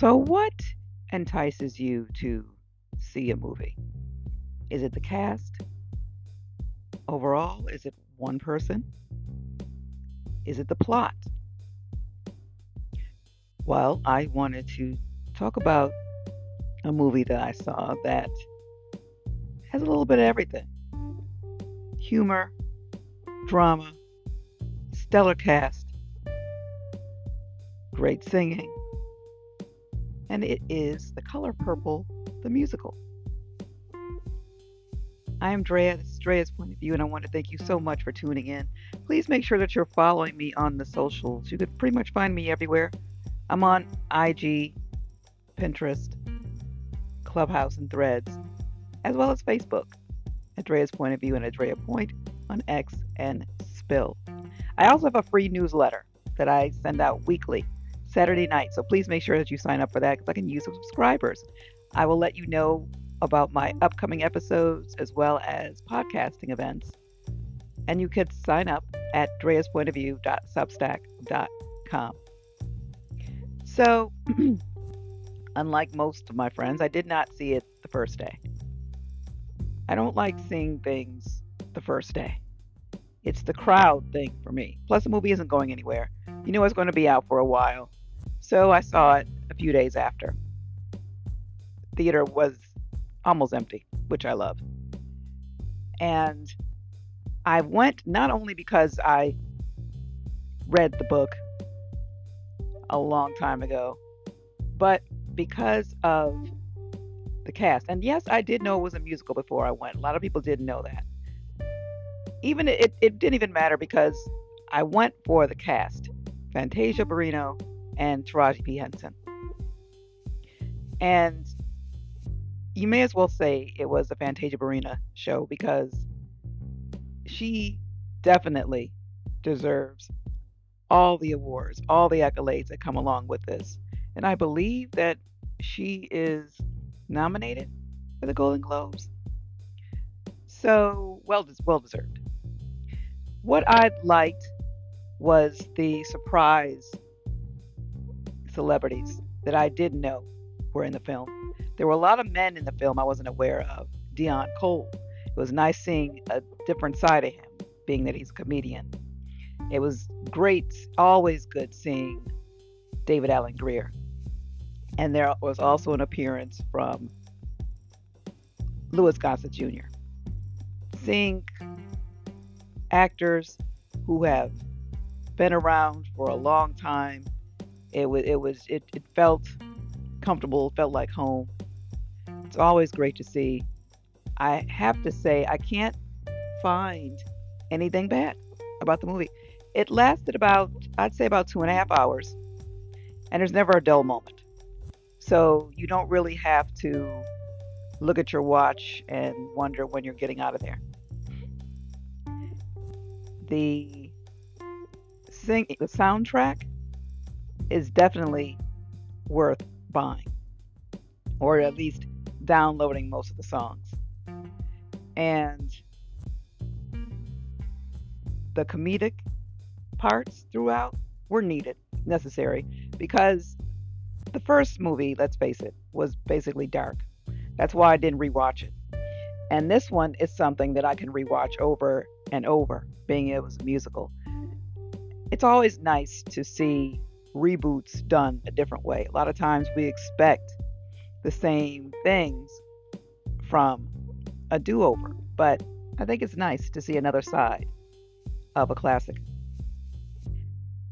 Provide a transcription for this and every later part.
So, what entices you to see a movie? Is it the cast? Overall, is it one person? Is it the plot? Well, I wanted to talk about a movie that I saw that has a little bit of everything humor, drama, stellar cast, great singing and it is The Color Purple, the musical. I am Drea, this is Drea's Point of View, and I want to thank you so much for tuning in. Please make sure that you're following me on the socials. You could pretty much find me everywhere. I'm on IG, Pinterest, Clubhouse, and Threads, as well as Facebook at Drea's Point of View and at Drea Point on X and Spill. I also have a free newsletter that I send out weekly Saturday night. So please make sure that you sign up for that because I can use some subscribers. I will let you know about my upcoming episodes as well as podcasting events. And you can sign up at dreaspointofview.substack.com. So, unlike most of my friends, I did not see it the first day. I don't like seeing things the first day. It's the crowd thing for me. Plus, the movie isn't going anywhere. You know it's going to be out for a while. So I saw it a few days after. Theater was almost empty, which I love. And I went not only because I read the book a long time ago, but because of the cast. And yes, I did know it was a musical before I went. A lot of people didn't know that. Even it, it didn't even matter because I went for the cast. Fantasia Barrino, and Taraji P. Henson. And you may as well say it was a Fantasia Barrino show because she definitely deserves all the awards, all the accolades that come along with this. And I believe that she is nominated for the Golden Globes. So well, well deserved. What I liked was the surprise celebrities that I didn't know were in the film. There were a lot of men in the film I wasn't aware of. Deon Cole. It was nice seeing a different side of him, being that he's a comedian. It was great, always good seeing David Alan Grier. And there was also an appearance from Louis Gossett Jr. Seeing actors who have been around for a long time it was it was it, it felt comfortable, felt like home. It's always great to see. I have to say I can't find anything bad about the movie. It lasted about I'd say about two and a half hours, and there's never a dull moment. So you don't really have to look at your watch and wonder when you're getting out of there. The sing the soundtrack is definitely worth buying or at least downloading most of the songs. And the comedic parts throughout were needed, necessary, because the first movie, let's face it, was basically dark. That's why I didn't rewatch it. And this one is something that I can rewatch over and over, being it was a musical. It's always nice to see reboots done a different way. A lot of times we expect the same things from a do over, but I think it's nice to see another side of a classic.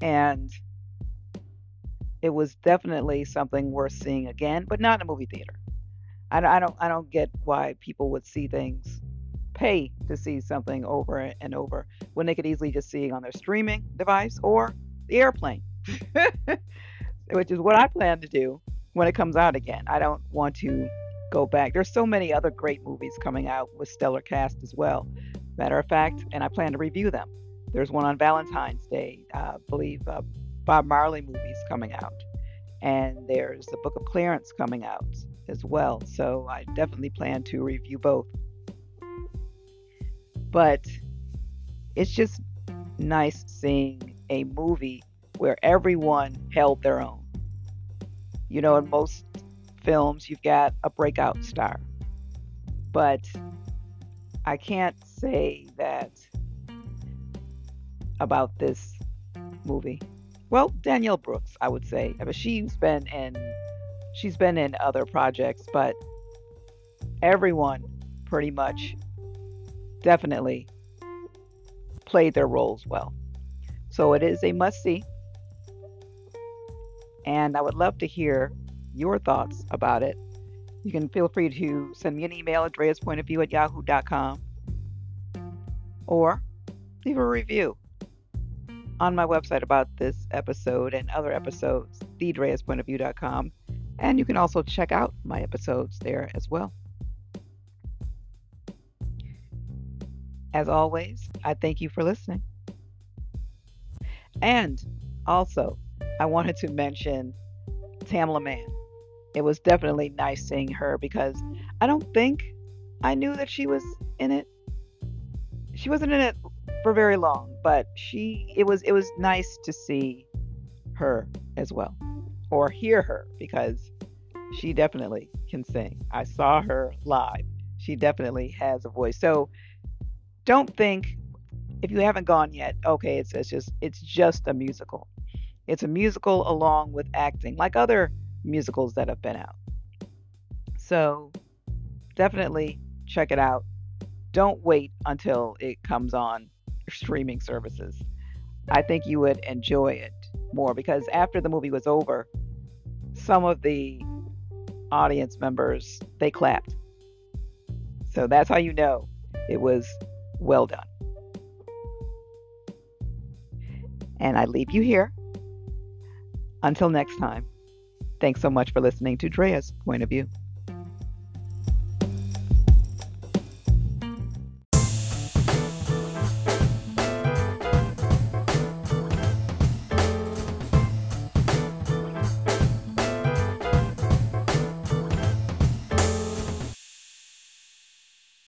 And it was definitely something worth seeing again, but not in a movie theater. I, I don't I don't get why people would see things pay to see something over and over when they could easily just see it on their streaming device or the airplane, which is what I plan to do when it comes out again. I don't want to go back. There's so many other great movies coming out with stellar cast as well. Matter of fact, and I plan to review them. There's one on Valentine's Day, uh, I believe uh, Bob Marley movies coming out, and there's the Book of Clarence coming out as well. So I definitely plan to review both. But it's just nice seeing a movie where everyone held their own. You know, in most films, you've got a breakout star. But I can't say that about this movie. Well, Danielle Brooks, I would say. I mean, she's been in she's been in other projects, but everyone pretty much definitely played their roles well. So it is a must see. And I would love to hear your thoughts about it. You can feel free to send me an email at dreaspointofview at yahoo.com or leave a review on my website about this episode and other episodes, thedreaspointofview.com. And you can also check out my episodes there as well. As always, I thank you for listening. And also, I wanted to mention Tamela Mann. It was definitely nice seeing her because I don't think I knew that she was in it. She wasn't in it for very long, but she it was it was nice to see her as well or hear her because she definitely can sing. I saw her live. She definitely has a voice. So don't think if you haven't gone yet, okay, it's, it's just it's just a musical. It's a musical along with acting, like other musicals that have been out. So definitely check it out. Don't wait until it comes on streaming services. I think you would enjoy it more because after the movie was over, some of the audience members they clapped. So that's how you know it was well done. And I leave you here. Until next time, thanks so much for listening to Drea's Point of View.